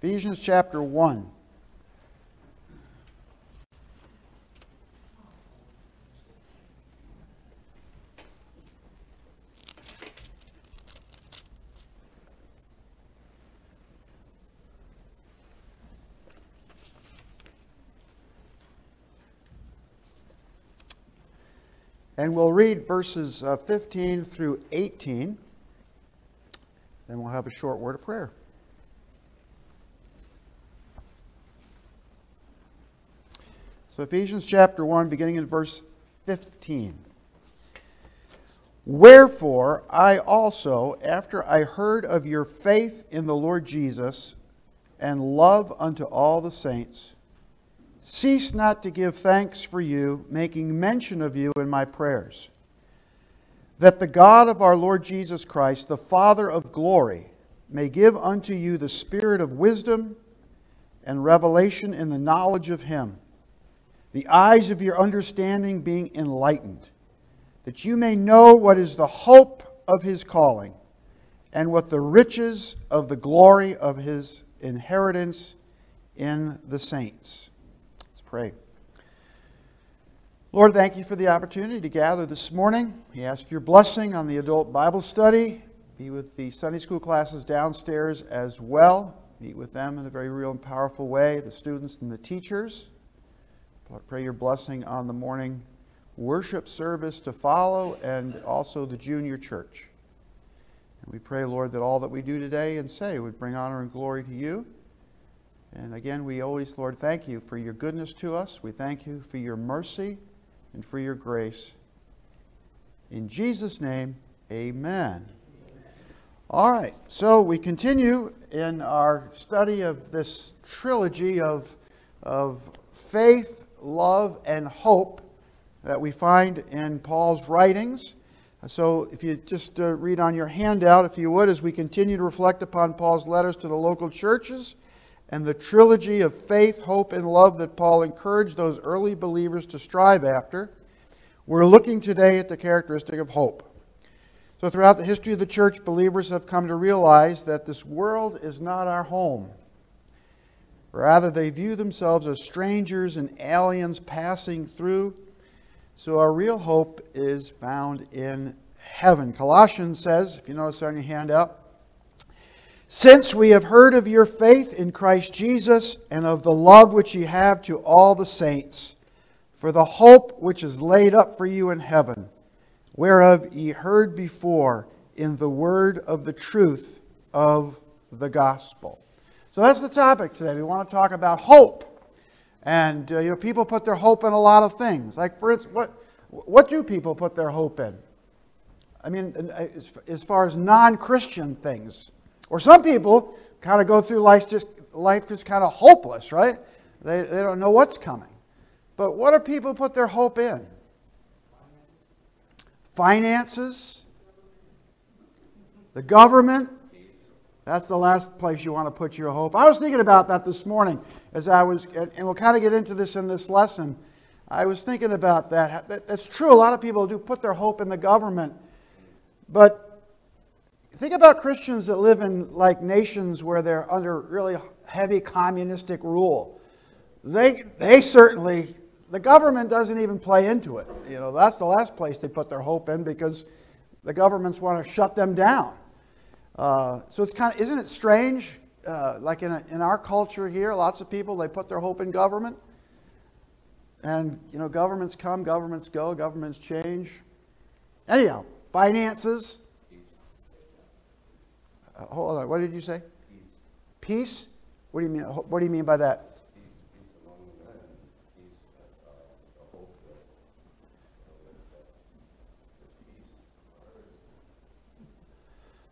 Ephesians chapter 1. And we'll read verses uh, 15 through 18. Then we'll have a short word of prayer. So, Ephesians chapter 1, beginning in verse 15. Wherefore, I also, after I heard of your faith in the Lord Jesus and love unto all the saints, cease not to give thanks for you, making mention of you in my prayers, that the God of our Lord Jesus Christ, the Father of glory, may give unto you the spirit of wisdom and revelation in the knowledge of him, the eyes of your understanding being enlightened, that you may know what is the hope of his calling, and what the riches of the glory of his inheritance in the saints Let's pray. Lord, thank you for the opportunity to gather this morning. We ask your blessing on the adult Bible study. Be with the Sunday school classes downstairs as well. Meet with them in a very real and powerful way, the students and the teachers. Pray your blessing on the morning worship service to follow and also the junior church. And we pray, Lord, that all that we do today and say would bring honor and glory to you. And again, we always, Lord, thank you for your goodness to us. We thank you for your mercy and for your grace. In Jesus' name, amen. All right, so we continue in our study of this trilogy of, of faith, love, and hope that we find in Paul's writings. So, if you just uh, read on your handout, if you would, as we continue to reflect upon Paul's letters to the local churches and the trilogy of faith, hope, and love that Paul encouraged those early believers to strive after, we're looking today at the characteristic of hope. So, throughout the history of the church, believers have come to realize that this world is not our home. Rather, they view themselves as strangers and aliens passing through. So, our real hope is found in heaven. Colossians says, if you notice on your handout, since we have heard of your faith in Christ Jesus and of the love which ye have to all the saints, for the hope which is laid up for you in heaven, whereof ye heard before in the word of the truth of the gospel. So that's the topic today. We want to talk about hope. And uh, you know, people put their hope in a lot of things. Like, for instance, what, what do people put their hope in? I mean, as, as far as non Christian things. Or some people kind of go through life just, life just kind of hopeless, right? They, they don't know what's coming. But what do people put their hope in? Finances, the government. That's the last place you want to put your hope. I was thinking about that this morning as I was, and we'll kind of get into this in this lesson. I was thinking about that. That's true. A lot of people do put their hope in the government. But Think about Christians that live in like nations where they're under really heavy communistic rule. They, they certainly, the government doesn't even play into it. You know, that's the last place they put their hope in because the governments want to shut them down. Uh, so it's kind of, isn't it strange? Uh, like in, a, in our culture here, lots of people, they put their hope in government. And, you know, governments come, governments go, governments change. Anyhow, finances, uh, hold on. What did you say? Peace. Peace? What do you mean? What do you mean by that?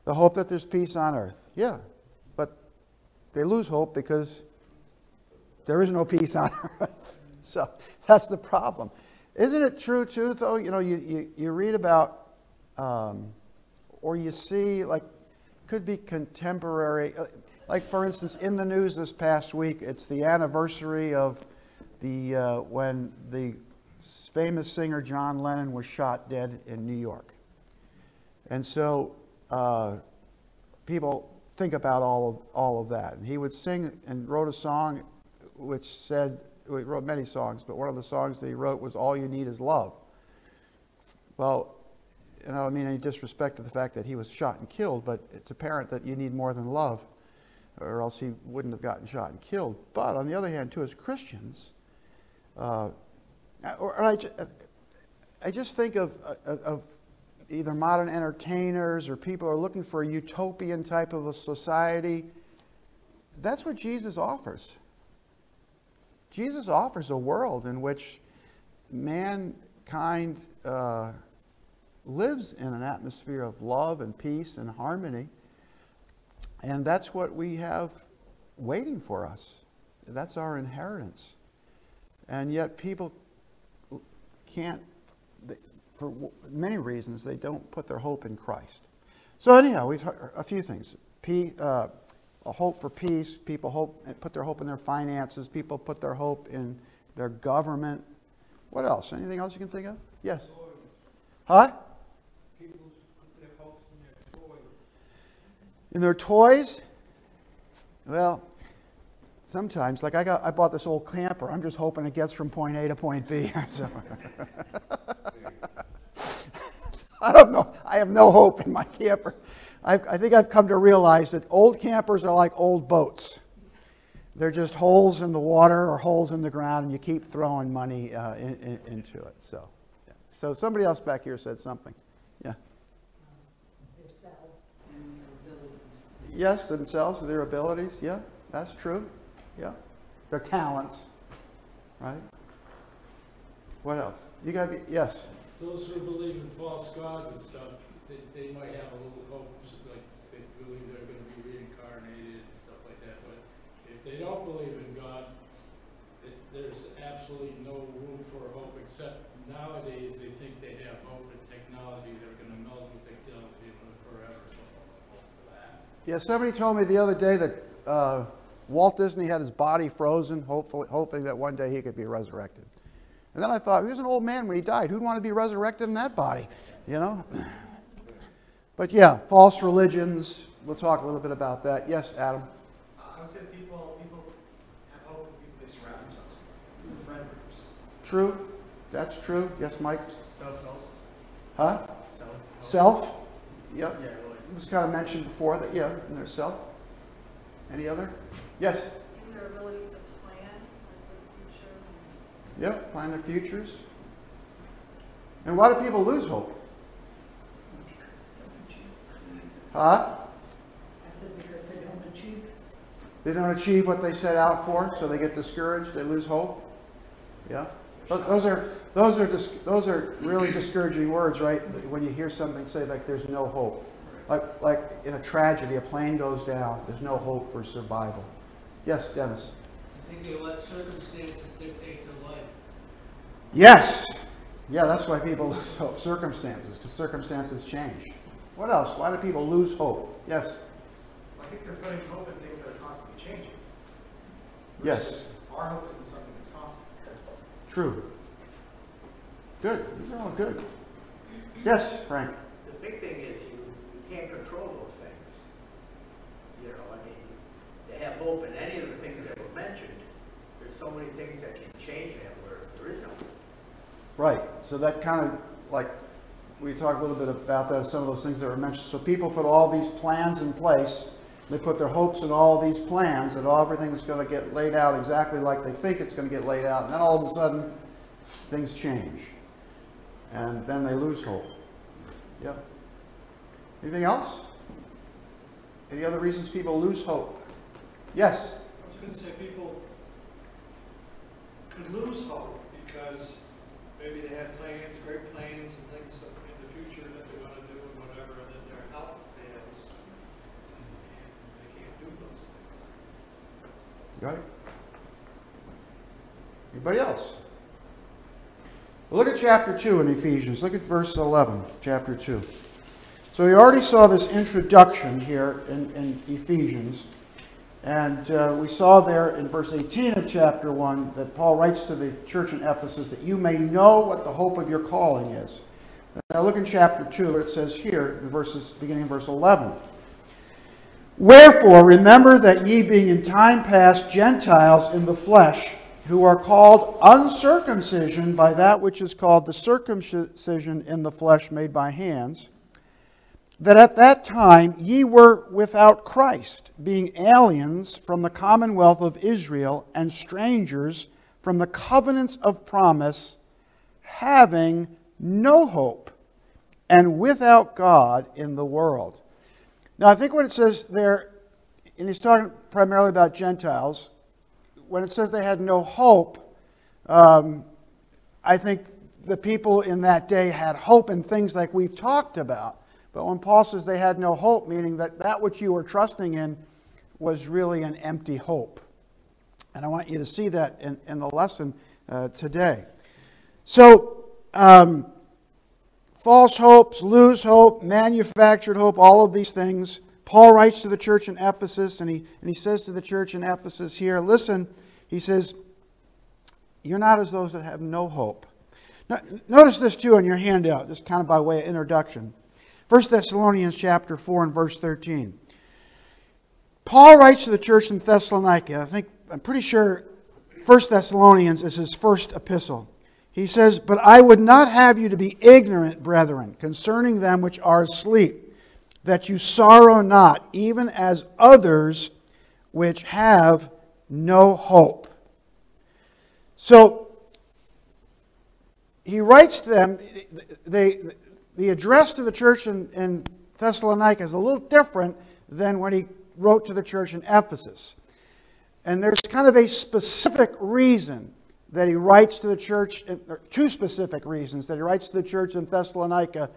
The hope that there's peace on earth. Yeah. But they lose hope because there is no peace on earth. so that's the problem. Isn't it true, too, though? You know, you, you, you read about um, or you see, like, could be contemporary. Uh, like, for instance, in the news this past week, it's the anniversary of the, uh, when the famous singer John Lennon was shot dead in New York. And so uh, people think about all of, all of that. And he would sing and wrote a song which said, he wrote many songs, but one of the songs that he wrote was All You Need Is Love. Well, and I don't mean any disrespect to the fact that he was shot and killed, but it's apparent that you need more than love, or else he wouldn't have gotten shot and killed. But on the other hand, too, as Christians, uh, or, I, I just think of, of either modern entertainers or people are looking for a utopian type of a society. That's what Jesus offers. Jesus offers a world in which mankind uh, lives in an atmosphere of love and peace and harmony. And that's what we have waiting for us. That's our inheritance. And yet people can't, for many reasons, they don't put their hope in Christ. So anyhow, we've heard a few things. P, uh, a hope for peace. People hope, put their hope in their finances. People put their hope in their government. What else? Anything else you can think of? Yes. Huh? People put their hopes in their toys? In their toys? Well, sometimes, like I got, I bought this old camper. I'm just hoping it gets from point A to point B. so. I don't know. I have no hope in my camper. I've, i think I've come to realize that old campers are like old boats. They're just holes in the water or holes in the ground, and you keep throwing money uh, in, in, into it. So, yeah. so somebody else back here said something. Yeah. Yes, themselves, their abilities. Yeah, that's true. Yeah. Their talents. Right? What else? You got yes. Those who believe in false gods and stuff, they, they might have a little hope, like they believe they're going to be reincarnated and stuff like that. But if they don't believe in God, it, there's absolutely no room for hope except nowadays they think they have hope in technology. They're going to meld with technology forever. Yeah, somebody told me the other day that uh, Walt Disney had his body frozen, hopefully, hoping that one day he could be resurrected. And then I thought, he was an old man when he died. Who'd want to be resurrected in that body? You know? But yeah, false religions. We'll talk a little bit about that. Yes, Adam. Uh, I would say people, people have hope in people they surround themselves with, friend groups. True. That's true. Yes, Mike. Self-help. Huh? Self. Self. Yep. Yeah, it was kind of mentioned before that, yeah, in their self. Any other? Yes? In their ability to plan the future. Yep, plan their futures. And why do people lose hope? Because they don't achieve. Huh? I said because they don't achieve. They don't achieve what they set out for, so they get discouraged, they lose hope. Yeah? Those are, those are, those are really discouraging words, right? When you hear something say like there's no hope. Like, like in a tragedy, a plane goes down, there's no hope for survival. Yes, Dennis? I think they let circumstances dictate their life. Yes. Yeah, that's why people lose hope. Circumstances, because circumstances change. What else? Why do people lose hope? Yes? I think they're putting hope in things that are constantly changing. Yes. Our hope is in something that's constant. That's True. Good. These are all good. Yes, Frank? The big thing is you can't control those things. You know, I mean, have hope in any of the things that were mentioned, there's so many things that can change that where there is no hope. Right. So that kind of like we talked a little bit about that, some of those things that were mentioned. So people put all these plans in place. They put their hopes in all these plans that all everything's going to get laid out exactly like they think it's going to get laid out. And then all of a sudden, things change. And then they lose hope. Yep. Anything else? Any other reasons people lose hope? Yes? I was going to say people could lose hope because maybe they had plans, great plans and things in the future that they want to do and whatever, and then their health fails and they can't do those things. Right. Anybody else? Well, look at chapter 2 in Ephesians. Look at verse 11, chapter 2. So we already saw this introduction here in, in Ephesians. And uh, we saw there in verse 18 of chapter 1 that Paul writes to the church in Ephesus that you may know what the hope of your calling is. Now look in chapter 2, what it says here, in verses, beginning in verse 11. Wherefore, remember that ye being in time past Gentiles in the flesh, who are called uncircumcision by that which is called the circumcision in the flesh made by hands, that at that time ye were without Christ, being aliens from the commonwealth of Israel and strangers from the covenants of promise, having no hope and without God in the world. Now, I think what it says there, and he's talking primarily about Gentiles, when it says they had no hope, um, I think the people in that day had hope in things like we've talked about. But when Paul says they had no hope, meaning that that which you were trusting in was really an empty hope. And I want you to see that in, in the lesson uh, today. So, um, false hopes, lose hope, manufactured hope, all of these things. Paul writes to the church in Ephesus, and he, and he says to the church in Ephesus here, listen, he says, you're not as those that have no hope. Now, notice this too on your handout, just kind of by way of introduction. 1 Thessalonians chapter 4 and verse 13. Paul writes to the church in Thessalonica. I think, I'm pretty sure 1 Thessalonians is his first epistle. He says, But I would not have you to be ignorant, brethren, concerning them which are asleep, that you sorrow not, even as others which have no hope. So, he writes to them, they, the address to the church in, in Thessalonica is a little different than when he wrote to the church in Ephesus. And there's kind of a specific reason that he writes to the church, two specific reasons that he writes to the church in Thessalonica.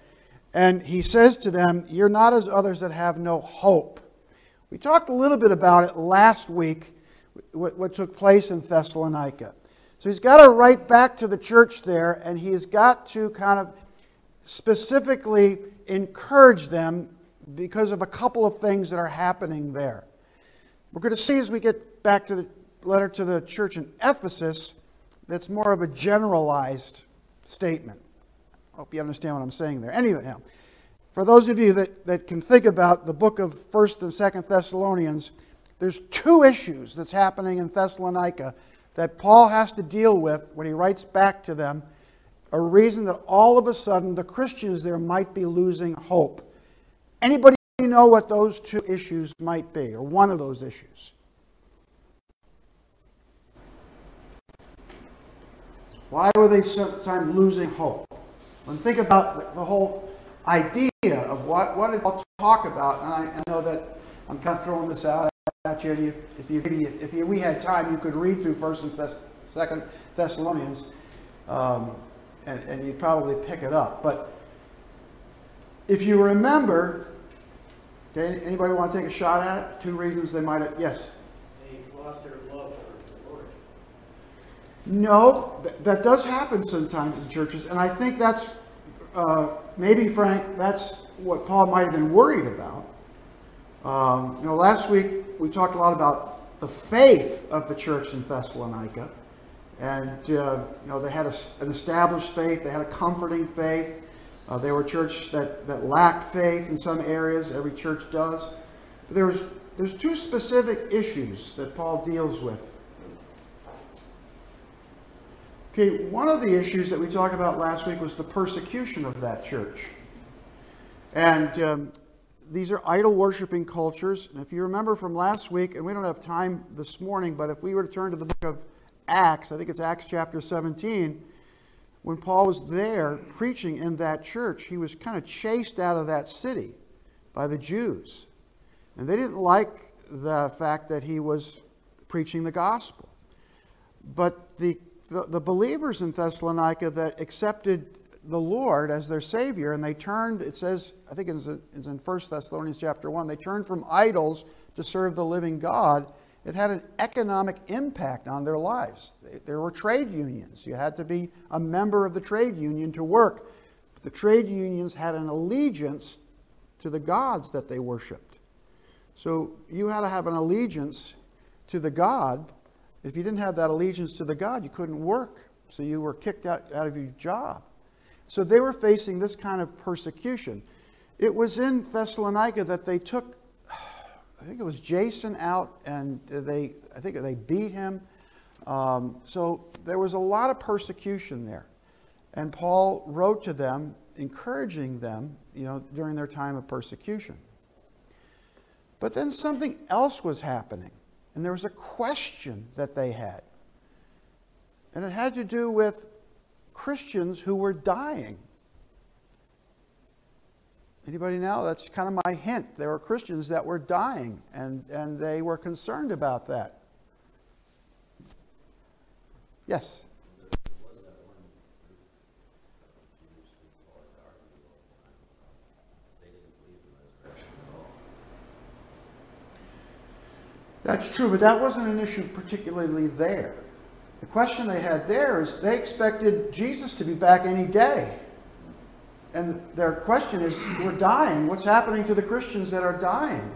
And he says to them, You're not as others that have no hope. We talked a little bit about it last week, what, what took place in Thessalonica. So he's got to write back to the church there, and he's got to kind of specifically encourage them because of a couple of things that are happening there. We're going to see as we get back to the letter to the church in Ephesus that's more of a generalized statement. I Hope you understand what I'm saying there. Anyhow, for those of you that, that can think about the book of 1st and 2nd Thessalonians, there's two issues that's happening in Thessalonica that Paul has to deal with when he writes back to them, a reason that all of a sudden the Christians there might be losing hope. Anybody know what those two issues might be, or one of those issues? Why were they sometimes losing hope? When think about the whole idea of what, what did Paul talk about, and I, I know that I'm kind of throwing this out at you. you if you, if you, we had time, you could read through First and Second Thessalonians, um, and, and you'd probably pick it up. But if you remember, okay, anybody want to take a shot at it? Two reasons they might have. Yes. They lost their love for the Lord. No, th- that does happen sometimes in churches, and I think that's uh, maybe, Frank, that's what Paul might have been worried about. Um, you know, last week we talked a lot about the faith of the church in Thessalonica, and uh, you know they had a, an established faith, they had a comforting faith. Uh, they were a church that, that lacked faith in some areas. Every church does. But there was there's two specific issues that Paul deals with Okay, one of the issues that we talked about last week was the persecution of that church. And um, these are idol worshiping cultures. And if you remember from last week, and we don't have time this morning, but if we were to turn to the book of Acts, I think it's Acts chapter 17, when Paul was there preaching in that church, he was kind of chased out of that city by the Jews. And they didn't like the fact that he was preaching the gospel. But the the, the believers in Thessalonica that accepted the Lord as their Savior, and they turned, it says, I think it's in 1 Thessalonians chapter 1, they turned from idols to serve the living God. It had an economic impact on their lives. There were trade unions. You had to be a member of the trade union to work. The trade unions had an allegiance to the gods that they worshiped. So you had to have an allegiance to the God if you didn't have that allegiance to the God, you couldn't work. So you were kicked out, out of your job. So they were facing this kind of persecution. It was in Thessalonica that they took I think it was Jason out, and they, I think they beat him. Um, so there was a lot of persecution there. And Paul wrote to them, encouraging them, you know, during their time of persecution. But then something else was happening, and there was a question that they had. And it had to do with Christians who were dying. Anybody know? That's kind of my hint. There were Christians that were dying, and, and they were concerned about that. Yes? That's true, but that wasn't an issue particularly there. The question they had there is they expected Jesus to be back any day. And their question is, we're dying. What's happening to the Christians that are dying?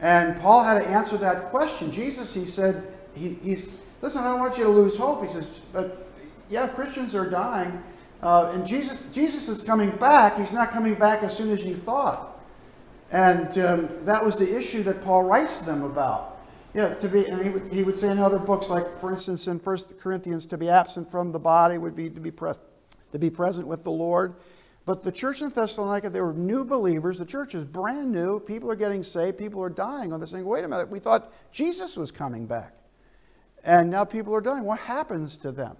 And Paul had to answer that question. Jesus, he said, he, he's, listen, I don't want you to lose hope. He says, but yeah, Christians are dying. Uh, and Jesus, Jesus is coming back. He's not coming back as soon as you thought. And um, that was the issue that Paul writes to them about. Yeah, to be, and he would, he would say in other books, like for instance in 1 Corinthians, to be absent from the body would be to be, pres- to be present with the Lord. But the church in Thessalonica, they were new believers. The church is brand new. People are getting saved. People are dying. And they're saying, wait a minute, we thought Jesus was coming back. And now people are dying. What happens to them?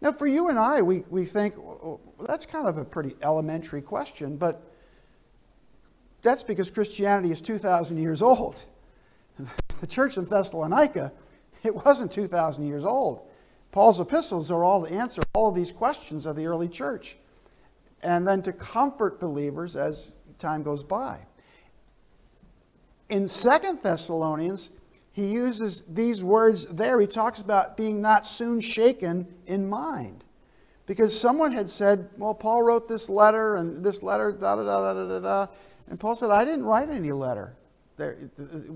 Now, for you and I, we, we think oh, oh, well, that's kind of a pretty elementary question, but that's because Christianity is 2,000 years old. The church in Thessalonica, it wasn't 2,000 years old. Paul's epistles are all the answer all of these questions of the early church and then to comfort believers as time goes by. In Second Thessalonians, he uses these words there. He talks about being not soon shaken in mind. Because someone had said, well, Paul wrote this letter and this letter, da da da da da da. And Paul said, I didn't write any letter. There,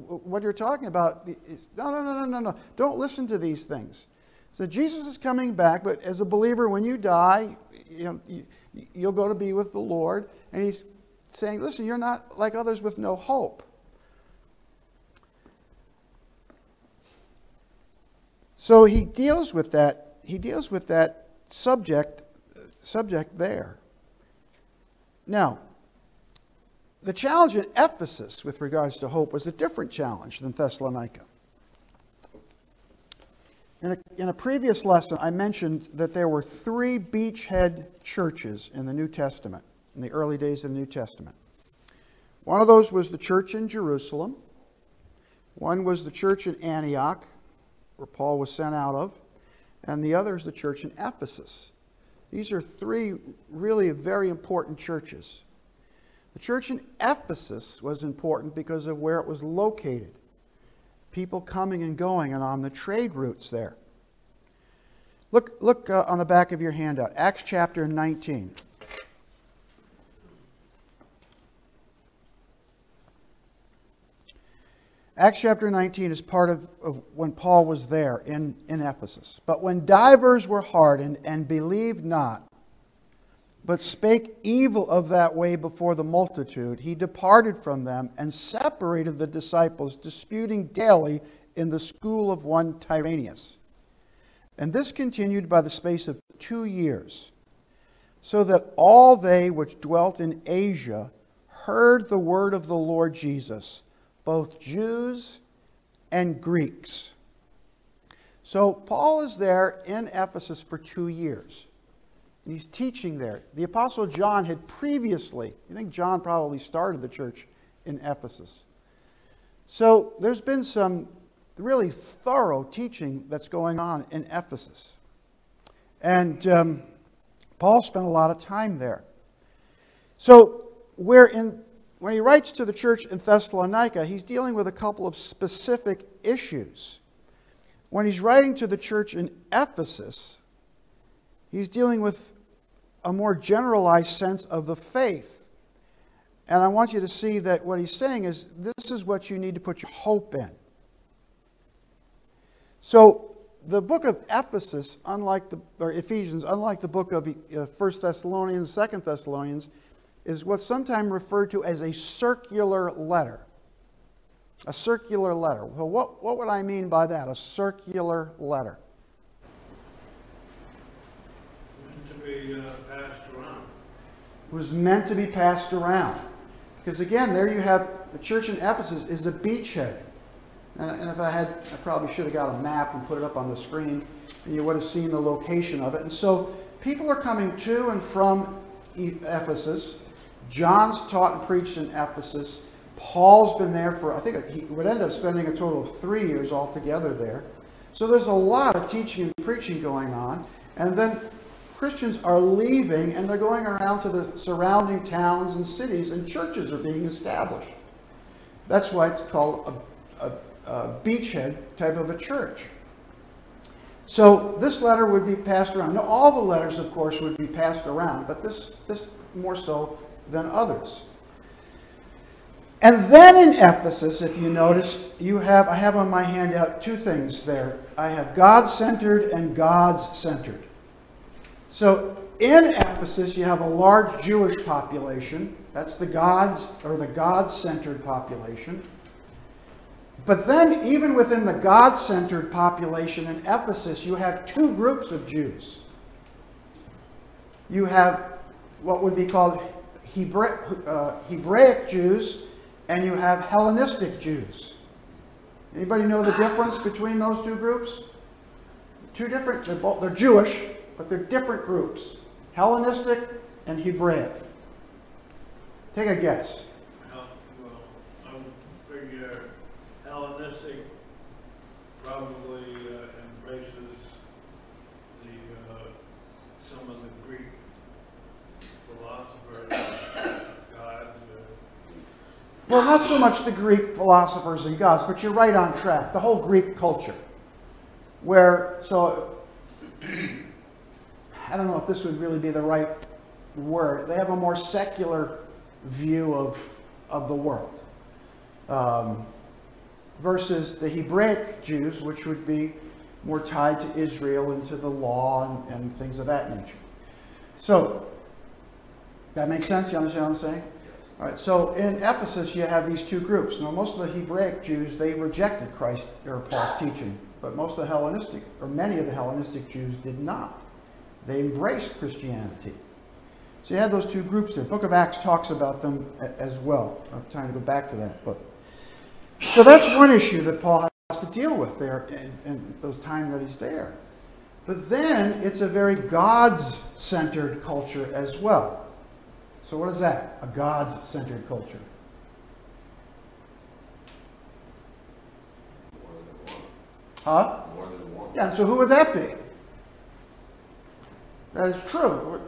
what you're talking about, is, no, no, no, no, no, no. Don't listen to these things. So Jesus is coming back, but as a believer, when you die, you know, you, you'll go to be with the Lord. And he's saying, listen, you're not like others with no hope. So he deals with that. He deals with that subject, subject there. Now, the challenge in Ephesus with regards to hope was a different challenge than Thessalonica. In a, previous lesson, I mentioned that there were three beachhead churches in the New Testament, in the early days of the New Testament. One of those was the church in Jerusalem, one was the church in Antioch, where Paul was sent out of, and the other is the church in Ephesus. These are three really very important churches. The church in Ephesus was important because of where it was located people coming and going and on the trade routes there. Look, look uh, on the back of your handout, Acts chapter 19. Acts chapter 19 is part of, of, when Paul was there in, in Ephesus. But when divers were hardened and believed not, but spake evil of that way before the multitude, he departed from them and separated the disciples, disputing daily in the school of one Tyrannus. And this continued by the space of two years, so that all they which dwelt in Asia heard the word of the Lord Jesus, both Jews and Greeks. So Paul is there in Ephesus for two years. And he's teaching there. The Apostle John had previously, I think John probably started the church in Ephesus. So there's been some really thorough teaching that's going on in Ephesus. And um, Paul spent a lot of time there. So, where in, when he writes to the church in Thessalonica, he's dealing with a couple of specific issues. When he's writing to the church in Ephesus, he's dealing with a more generalized sense of the faith. And I want you to see that what he's saying is this is what you need to put your hope in. So, the book of Ephesus, unlike the, or Ephesians, unlike the book of uh, 1 Thessalonians, Second Thessalonians, is what's sometimes referred to as a circular letter. A circular letter. Well, what, what would I mean by that? A circular letter. Meant to be uh, passed around. was meant to be passed around. Because again, there you have the church in Ephesus is a beachhead. And, and if I had, I probably should have got a map and put it up on the screen, and you would have seen the location of it. And so people are coming to and from Ephesus. John's taught and preached in Ephesus. Paul's been there for, I think he would end up spending a total of three years altogether there. So there's a lot of teaching and preaching going on. And then Christians are leaving and they're going around to the surrounding towns and cities, and churches are being established. That's why it's called a, a, a beachhead type of a church. So this letter would be passed around. Now, all the letters, of course, would be passed around, but this, this more so than others. And then in Ephesus, if you noticed, you have I have on my handout two things there. I have God-centered and God's-centered. So in Ephesus, you have a large Jewish population. That's the gods or the God-centered population. But then, even within the God centered population in Ephesus, you have two groups of Jews. You have what would be called Hebra- uh, Hebraic Jews, and you have Hellenistic Jews. Anybody know the difference between those two groups? Two different, they're, both, they're Jewish, but they're different groups Hellenistic and Hebraic. Take a guess. Hel- Well, I would figure Hellenistic probably uh, embraces the, uh, some of the Greek philosophers, God, uh, Well, not so much the Greek philosophers and gods, but you're right on track. The whole Greek culture. Where, so, I don't know if this would really be the right word. They have a more secular view of, of the world. Um, versus the Hebraic Jews, which would be more tied to Israel and to the law and, and things of that nature. So, that makes sense? You understand what I'm saying? All right, so in Ephesus, you have these two groups. Now, most of the Hebraic Jews, they rejected Christ or Paul's teaching, but most of the Hellenistic, or many of the Hellenistic Jews, did not. They embraced Christianity. So you had those two groups there. Book of Acts talks about them as well. I have time to go back to that, but so that's one issue that Paul has to deal with there in, those times that he's there. But then it's a very God's-centered culture as well. So what is that? A God's-centered culture. Huh? Yeah, so who would that be? That is true.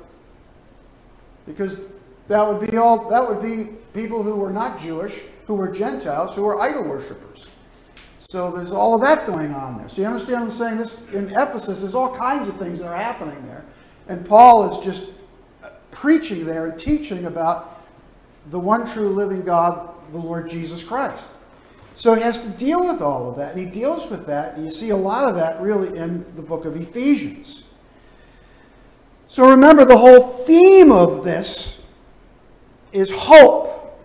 Because that would be all that would be people who were not Jewish, who were Gentiles, who were idol worshippers. So there's all of that going on there. So you understand what I'm saying? This in Ephesus, there's all kinds of things that are happening there. And Paul is just preaching there and teaching about the one true living God, the Lord Jesus Christ. So he has to deal with all of that, and he deals with that, and you see a lot of that really in the book of Ephesians. So remember, the whole theme of this is hope.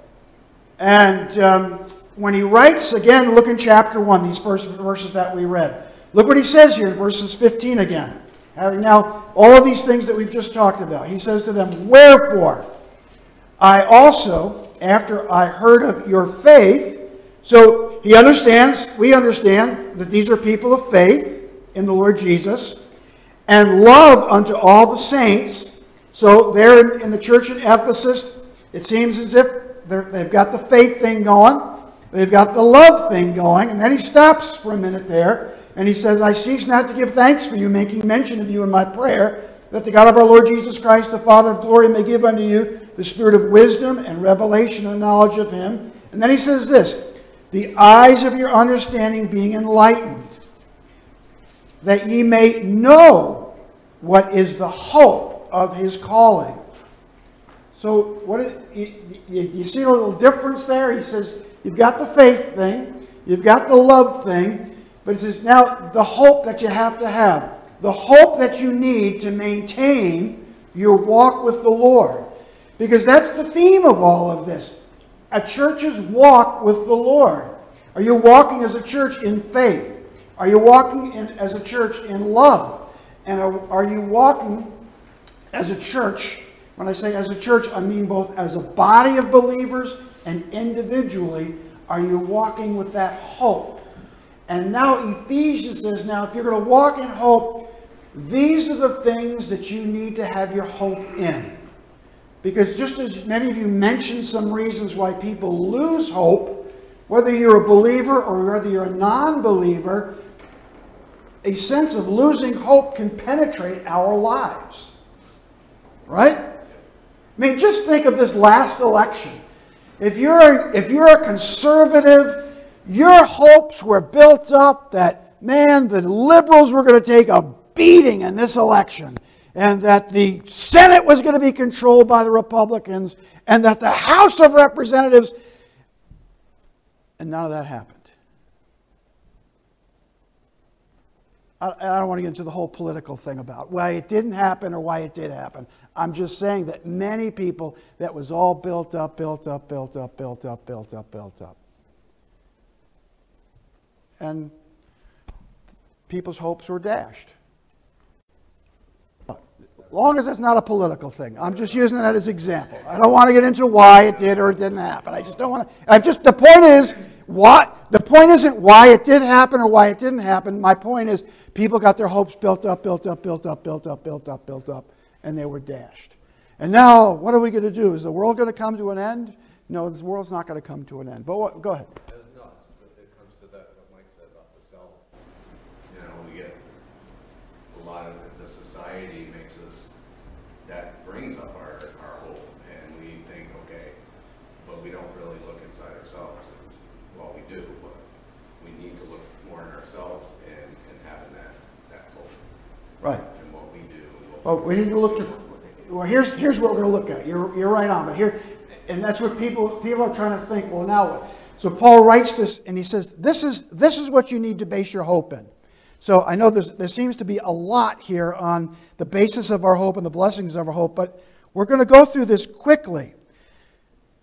And um, when he writes, again, look in chapter 1, these first verses that we read. Look what he says here in verses 15 again. Now all of these things that we've just talked about, he says to them, Wherefore, I also, after I heard of your faith, so he understands, we understand that these are people of faith in the Lord Jesus, and love unto all the saints. So there in, in the church in Ephesus, it seems as if they've got the faith thing going, they've got the love thing going, and then he stops for a minute there, and he says, I cease not to give thanks for you, making mention of you in my prayer, that the God of our Lord Jesus Christ, the Father of glory, may give unto you the spirit of wisdom and revelation and knowledge of him. And then he says this, the eyes of your understanding being enlightened, that ye may know what is the hope of his calling. So, what is, you, you, you see a little difference there? He says, You've got the faith thing, you've got the love thing, but it says, Now, the hope that you have to have, the hope that you need to maintain your walk with the Lord. Because that's the theme of all of this a church's walk with the Lord. Are you walking as a church in faith? Are you walking in, as a church in love? And are, are you walking as a church? When I say as a church, I mean both as a body of believers and individually. Are you walking with that hope? And now Ephesians says, now if you're going to walk in hope, these are the things that you need to have your hope in. Because just as many of you mentioned some reasons why people lose hope, whether you're a believer or whether you're a non believer, a sense of losing hope can penetrate our lives. Right? I mean, just think of this last election. If you're, if you're a conservative, your hopes were built up that, man, the liberals were going to take a beating in this election, and that the Senate was going to be controlled by the Republicans, and that the House of Representatives, and none of that happened. I, don't want to get into the whole political thing about why it didn't happen or why it did happen. I'm just saying that many people, that was all built up, built up, built up, built up, built up, built up. And people's hopes were dashed. Long as it's not a political thing. I'm just using that as an example. I don't want to get into why it did or it didn't happen. I just don't want to. I just the point is what the point isn't why it did happen or why it didn't happen. My point is people got their hopes built up, built up, built up, built up, built up, built up, and they were dashed. And now, what are we going to do? Is the world going to come to an end? No, this world's not going to come to an end. But what, go ahead. No, it comes to that, what Mike said about the self. You know, we get, a lot of the society makes us, that brings up our, our hope, and we think, okay, but we don't really look inside ourselves. Well, we do, but we need to look more in ourselves and, and having that, that hope Right. in what we do. Well, we need to look to, well, here's, here's what we're going to look at. You're, you're right on, but here, and that's what people, people are trying to think, well, now what? So Paul writes this, and he says, this is, this is what you need to base your hope in. So I know there's, there seems to be a lot here on the basis of our hope and the blessings of our hope, but we're going to go through this quickly.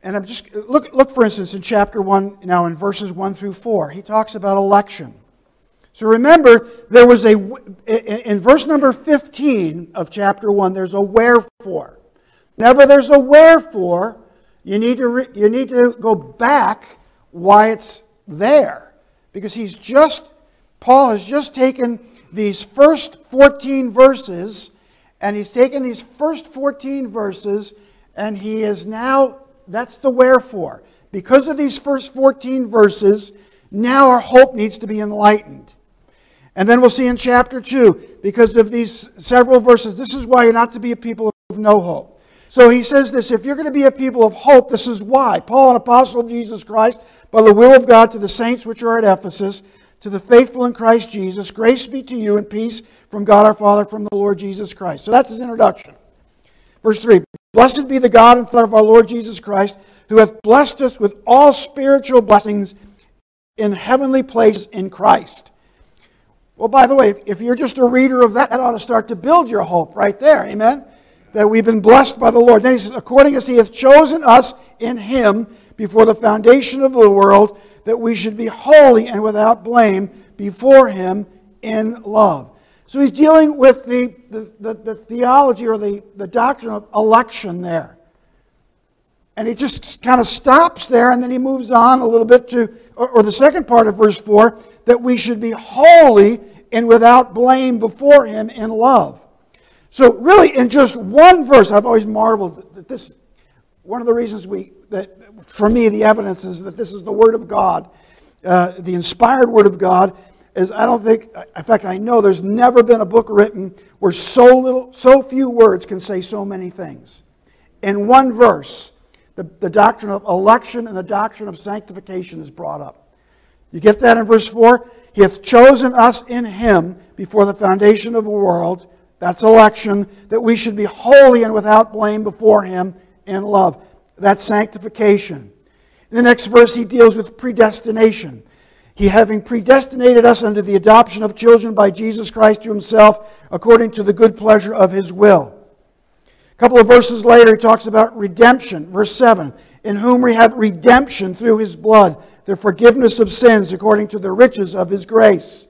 And I'm just, look, look for instance, in chapter 1, now in verses 1 through 4, he talks about election. So remember, there was a, in verse number 15 of chapter 1, there's a wherefore. Whenever there's a wherefore, you need to, re, you need to go back why it's there. Because he's just, Paul has just taken these first 14 verses, and he's taken these first 14 verses, and he is now, that's the wherefore. Because of these first 14 verses, now our hope needs to be enlightened. And then we'll see in chapter 2, because of these several verses, this is why you're not to be a people of no hope. So he says this if you're going to be a people of hope, this is why. Paul, an apostle of Jesus Christ, by the will of God, to the saints which are at Ephesus, to the faithful in Christ Jesus, grace be to you and peace from God our Father, from the Lord Jesus Christ. So that's his introduction. Verse 3 Blessed be the God and Father of our Lord Jesus Christ, who hath blessed us with all spiritual blessings in heavenly places in Christ. Well, by the way, if you're just a reader of that, that ought to start to build your hope right there. Amen? That we've been blessed by the Lord. Then he says, according as he hath chosen us in him before the foundation of the world, that we should be holy and without blame before him in love. So he's dealing with the, the, the, the theology or the, the doctrine of election there. And he just kind of stops there and then he moves on a little bit to, or, or the second part of verse 4, that we should be holy and without blame before him in love. So really in just one verse, I've always marveled that this, one of the reasons we, that for me the evidence is that this is the Word of God, uh, the inspired Word of God, is I don't think, in fact, I know there's never been a book written where so little, so few words can say so many things. In one verse, the, the doctrine of election and the doctrine of sanctification is brought up. You get that in verse 4? He hath chosen us in him before the foundation of the world. That's election, that we should be holy and without blame before him in love. That's sanctification. In the next verse, he deals with predestination. He having predestinated us unto the adoption of children by Jesus Christ to himself, according to the good pleasure of his will. A couple of verses later, he talks about redemption. Verse 7 In whom we have redemption through his blood, the forgiveness of sins according to the riches of his grace.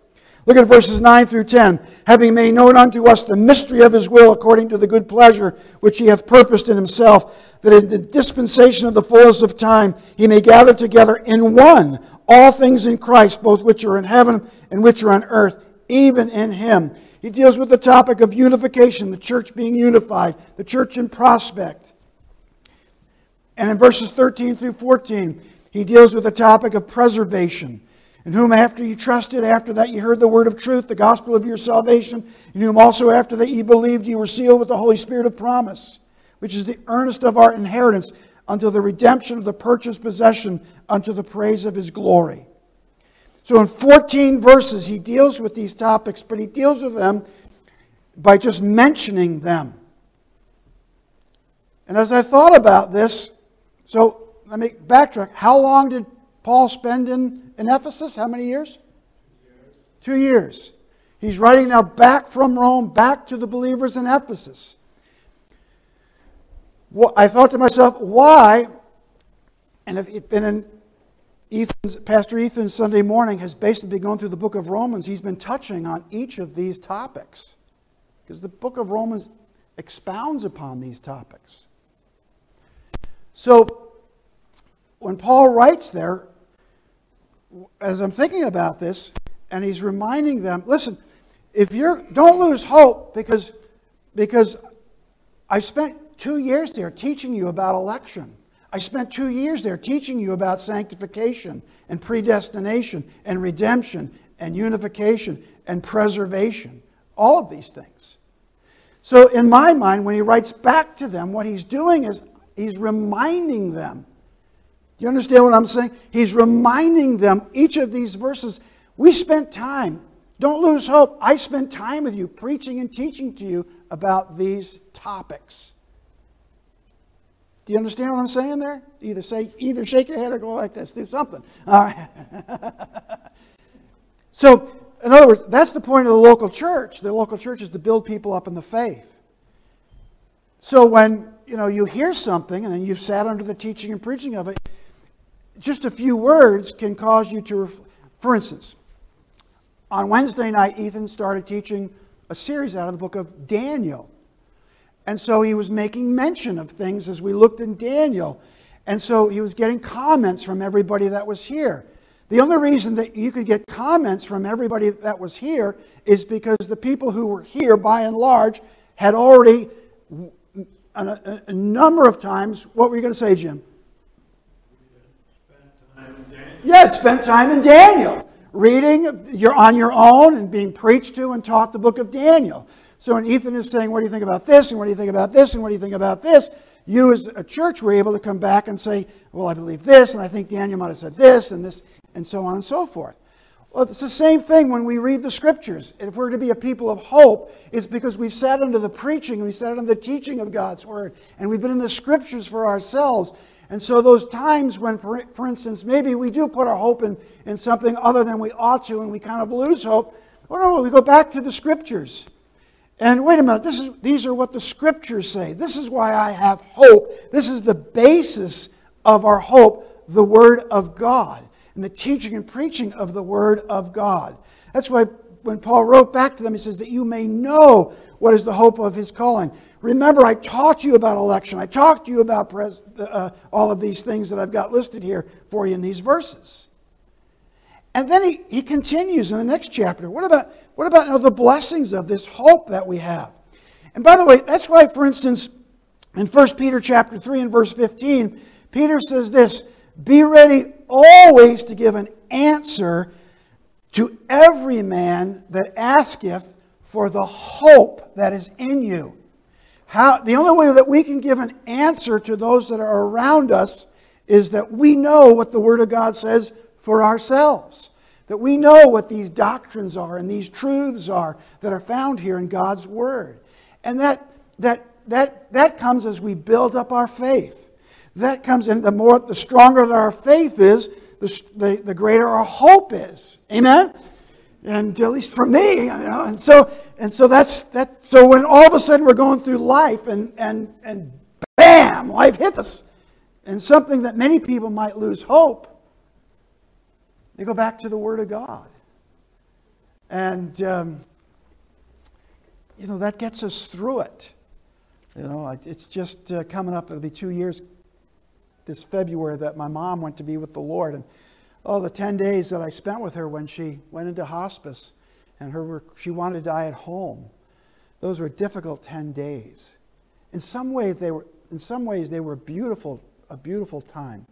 Look at verses 9 through 10. Having made known unto us the mystery of his will according to the good pleasure which he hath purposed in himself, that in the dispensation of the fullness of time he may gather together in one all things in Christ, both which are in heaven and which are on earth, even in him. He deals with the topic of unification, the church being unified, the church in prospect. And in verses 13 through 14, he deals with the topic of preservation. In whom after you trusted, after that you heard the word of truth, the gospel of your salvation, in whom also after that ye believed, you were sealed with the Holy Spirit of promise, which is the earnest of our inheritance until the redemption of the purchased possession unto the praise of his glory. So in 14 verses, he deals with these topics, but he deals with them by just mentioning them. And as I thought about this, so let me backtrack. How long did Paul spend in, in Ephesus? How many years? Two years. He's writing now back from Rome, back to the believers in Ephesus. Well, I thought to myself, why? And if it's been in Ethan's, Pastor Ethan's Sunday morning has basically gone through the book of Romans. He's been touching on each of these topics because the book of Romans expounds upon these topics. So when Paul writes there, as I'm thinking about this, and he's reminding them, listen, if you're don't lose hope because because I spent two years there teaching you about election. I spent two years there teaching you about sanctification and predestination and redemption and unification and preservation. All of these things. So, in my mind, when he writes back to them, what he's doing is he's reminding them. You understand what I'm saying? He's reminding them, each of these verses, we spent time. Don't lose hope. I spent time with you preaching and teaching to you about these topics. Do you understand what I'm saying there? Either say, either shake your head or go like this. Do something. All right. so, in other words, that's the point of the local church. The local church is to build people up in the faith. So when you know you hear something and then you've sat under the teaching and preaching of it, just a few words can cause you to. For instance, on Wednesday night, Ethan started teaching a series out of the book of Daniel. And so he was making mention of things as we looked in Daniel. And so he was getting comments from everybody that was here. The only reason that you could get comments from everybody that was here is because the people who were here, by and large, had already, a, a number of times, what were you going to say, Jim? Yeah, spent time in Daniel, reading, you're on your own and being preached to and taught the book of Daniel. So when Ethan is saying, What do you think about this? And what do you think about this? And what do you think about this? You, as a church, were able to come back and say, Well, I believe this, and I think Daniel might have said this, and this, and so on and so forth. Well, it's the same thing when we read the scriptures. If we're to be a people of hope, it's because we've sat under the preaching and we've sat under the teaching of God's word, and we've been in the scriptures for ourselves. And so, those times when, for, for instance, maybe we do put our hope in, in something other than we ought to, and we kind of lose hope, well, no, we go back to the scriptures. And wait a minute, this is, these are what the scriptures say. This is why I have hope. This is the basis of our hope, the Word of God, and the teaching and preaching of the Word of God. That's why when Paul wrote back to them, he says, that you may know what is the hope of his calling. Remember, I taught you about election. I talked to you about pres- uh, all of these things that I've got listed here for you in these verses. And then he, he continues in the next chapter. What about, what about now the blessings of this hope that we have? And by the way, that's why, for instance, in 1 Peter chapter 3 and verse 15, Peter says this Be ready always to give an answer to every man that asketh for the hope that is in you. How, the only way that we can give an answer to those that are around us is that we know what the Word of God says for ourselves. That we know what these doctrines are and these truths are that are found here in God's Word. And that, that, that, that comes as we build up our faith. That comes in the more, the stronger that our faith is, the, the, the greater our hope is. Amen? And at least for me, you know, and so, and so that's, that, so when all of a sudden we're going through life and, and, and bam, life hits us, and something that many people might lose hope, They go back to the Word of God. And, um, you know, that gets us through it. You know, it's just uh, coming up, it'll be two years this February that my mom went to be with the Lord. And oh, the 10 days that I spent with her when she went into hospice and her, she wanted to die at home. Those were difficult 10 days. In some ways, they were, in some ways, they were beautiful, a beautiful time.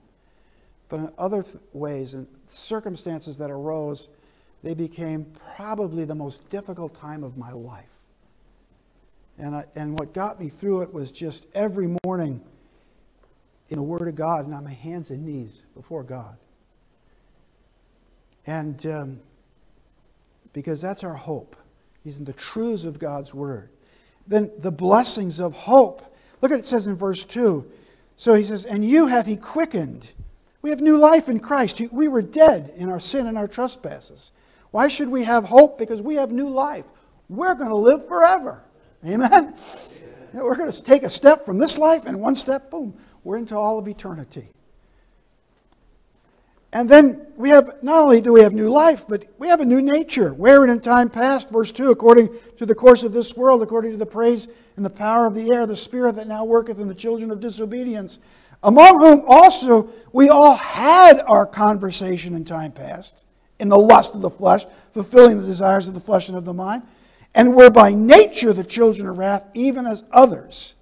But in other th- ways, and circumstances that arose, they became probably the most difficult time of my life. And, I, and what got me through it was just every morning in the Word of God and on my hands and knees before God. And um, because that's our hope, is in the truths of God's Word. Then the blessings of hope. Look at it says in verse 2. So he says, And you hath he quickened. We have new life in Christ. We were dead in our sin and our trespasses. Why should we have hope? Because we have new life. We're going to live forever. Amen? Yeah, we're going to take a step from this life, and one step, boom, we're into all of eternity. And then we have, not only do we have new life, but we have a new nature. Wherein in time past, verse 2, according to the course of this world, according to the praise and the power of the air, the spirit that now worketh in the children of disobedience, among whom also we all had our conversation in time past, in the lust of the flesh, fulfilling the desires of the flesh and of the mind, and were by nature the children of wrath, even as others.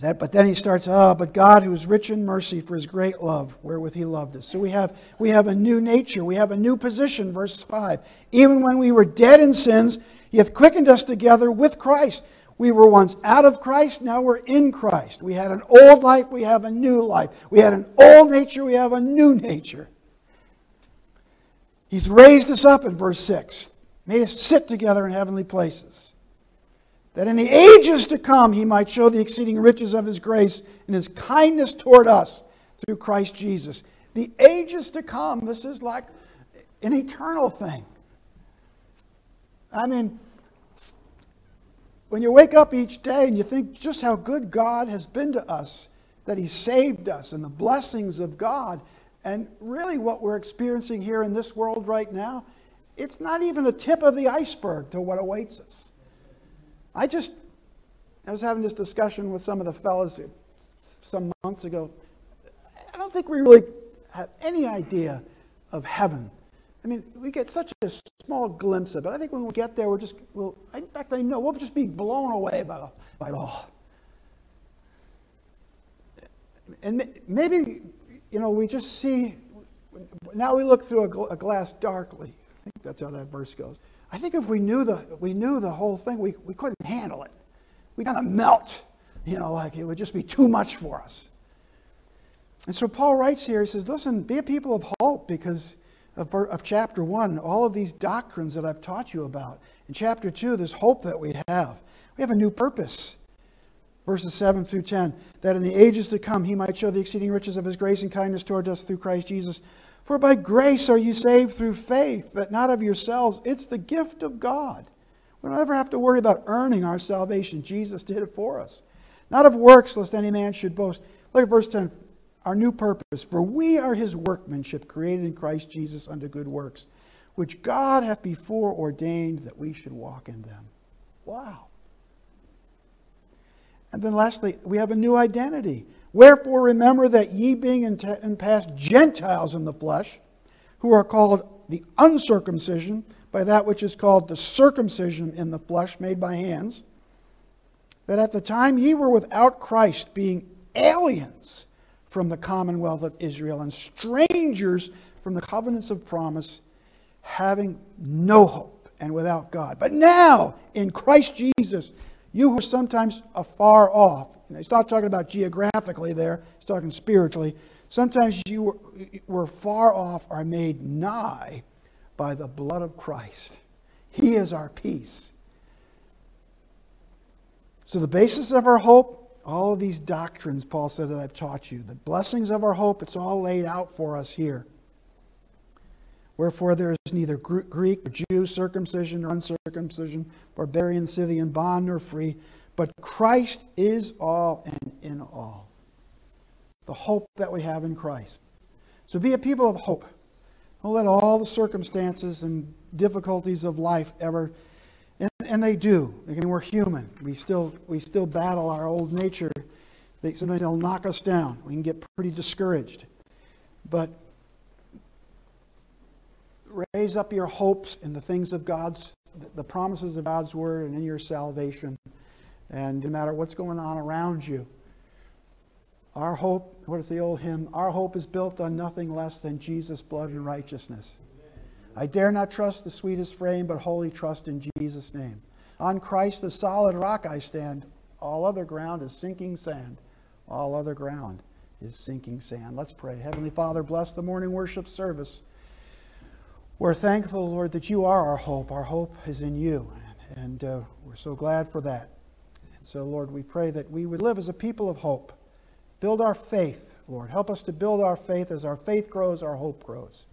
That, but then he starts, ah, but God who is rich in mercy for his great love, wherewith he loved us. So we have, we have a new nature. We have a new position, verse 5. Even when we were dead in sins, he hath quickened us together with Christ. We were once out of Christ, now we're in Christ. We had an old life, we have a new life. We had an old nature, we have a new nature. He's raised us up in verse 6, made us sit together in heavenly places that in the ages to come he might show the exceeding riches of his grace and his kindness toward us through Christ Jesus. The ages to come, this is like an eternal thing. I mean, when you wake up each day and you think just how good God has been to us, that he saved us, and the blessings of God, and really what we're experiencing here in this world right now, it's not even the tip of the iceberg to what awaits us. I just, I was having this discussion with some of the fellows some months ago. I don't think we really have any idea of heaven. I mean, we get such a small glimpse of it. I think when we get there, we're just, we'll, in fact, I know we'll just be blown away by, by it all. And maybe, you know, we just see, now we look through a, gl- a glass darkly. I think that's how that verse goes. I think if we knew the, we knew the whole thing, we, we couldn't handle it. We'd kind of melt, you know, like it would just be too much for us. And so Paul writes here, he says, listen, be a people of hope because of, of chapter 1, all of these doctrines that I've taught you about. In chapter 2, this hope that we have. We have a new purpose. Verses 7 through 10, that in the ages to come he might show the exceeding riches of his grace and kindness toward us through Christ Jesus. For by grace are you saved through faith, that not of yourselves. It's the gift of God. We don't ever have to worry about earning our salvation. Jesus did it for us. Not of works, lest any man should boast. Look at verse 10. Our new purpose. For we are his workmanship, created in Christ Jesus unto good works, which God hath before ordained that we should walk in them. Wow. And then lastly, we have a new identity. Wherefore remember that ye being in, t- in past Gentiles in the flesh, who are called the uncircumcision by that which is called the circumcision in the flesh made by hands, that at the time ye were without Christ, being aliens from the commonwealth of Israel and strangers from the covenants of promise, having no hope and without God. But now, in Christ Jesus, you who are sometimes afar off, and he's not talking about geographically there, he's talking spiritually. Sometimes you were, were far off are made nigh by the blood of Christ. He is our peace. So, the basis of our hope, all of these doctrines, Paul said, that I've taught you, the blessings of our hope, it's all laid out for us here. Wherefore there is neither Greek or Jew, circumcision or uncircumcision, barbarian, Scythian, bond nor free, but Christ is all and in all. The hope that we have in Christ. So be a people of hope. Don't let all the circumstances and difficulties of life ever, and, and they do. I mean, we're human. We still, we still battle our old nature. They, sometimes they'll knock us down. We can get pretty discouraged. But raise up your hopes in the things of God's, the promises of God's word and in your salvation. And no matter what's going on around you, our hope, what is the old hymn? Our hope is built on nothing less than Jesus' blood and righteousness. I dare not trust the sweetest frame, but wholly trust in Jesus' name. On Christ, the solid rock, I stand. All other ground is sinking sand. All other ground is sinking sand. Let's pray. Heavenly Father, bless the morning worship service. We're thankful, Lord, that you are our hope. Our hope is in you. And uh, we're so glad for that. So, Lord, we pray that we would live as a people of hope. Build our faith, Lord. Help us to build our faith. As our faith grows, our hope grows.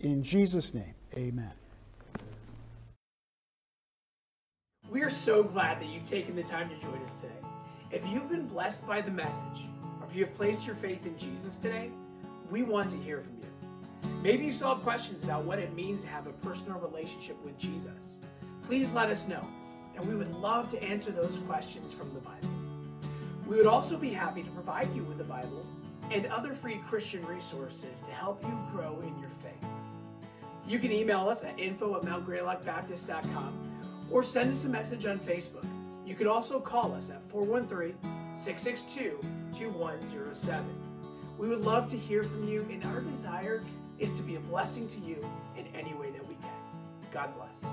In Jesus' name, amen. We are so glad that you've taken the time to join us today. If you've been blessed by the message, or if you have placed your faith in Jesus today, we want to hear from you. Maybe you still have questions about what it means to have a personal relationship with Jesus. Please let us know, and we would love to answer those questions from the Bible. We would also be happy to provide you with the Bible and other free Christian resources to help you grow in your faith. You can email us at info at mountgreylockbaptist.com or send us a message on Facebook. You can also call us at 413 662 2107. We would love to hear from you, and our desire is to be a blessing to you in any way that we can. God bless.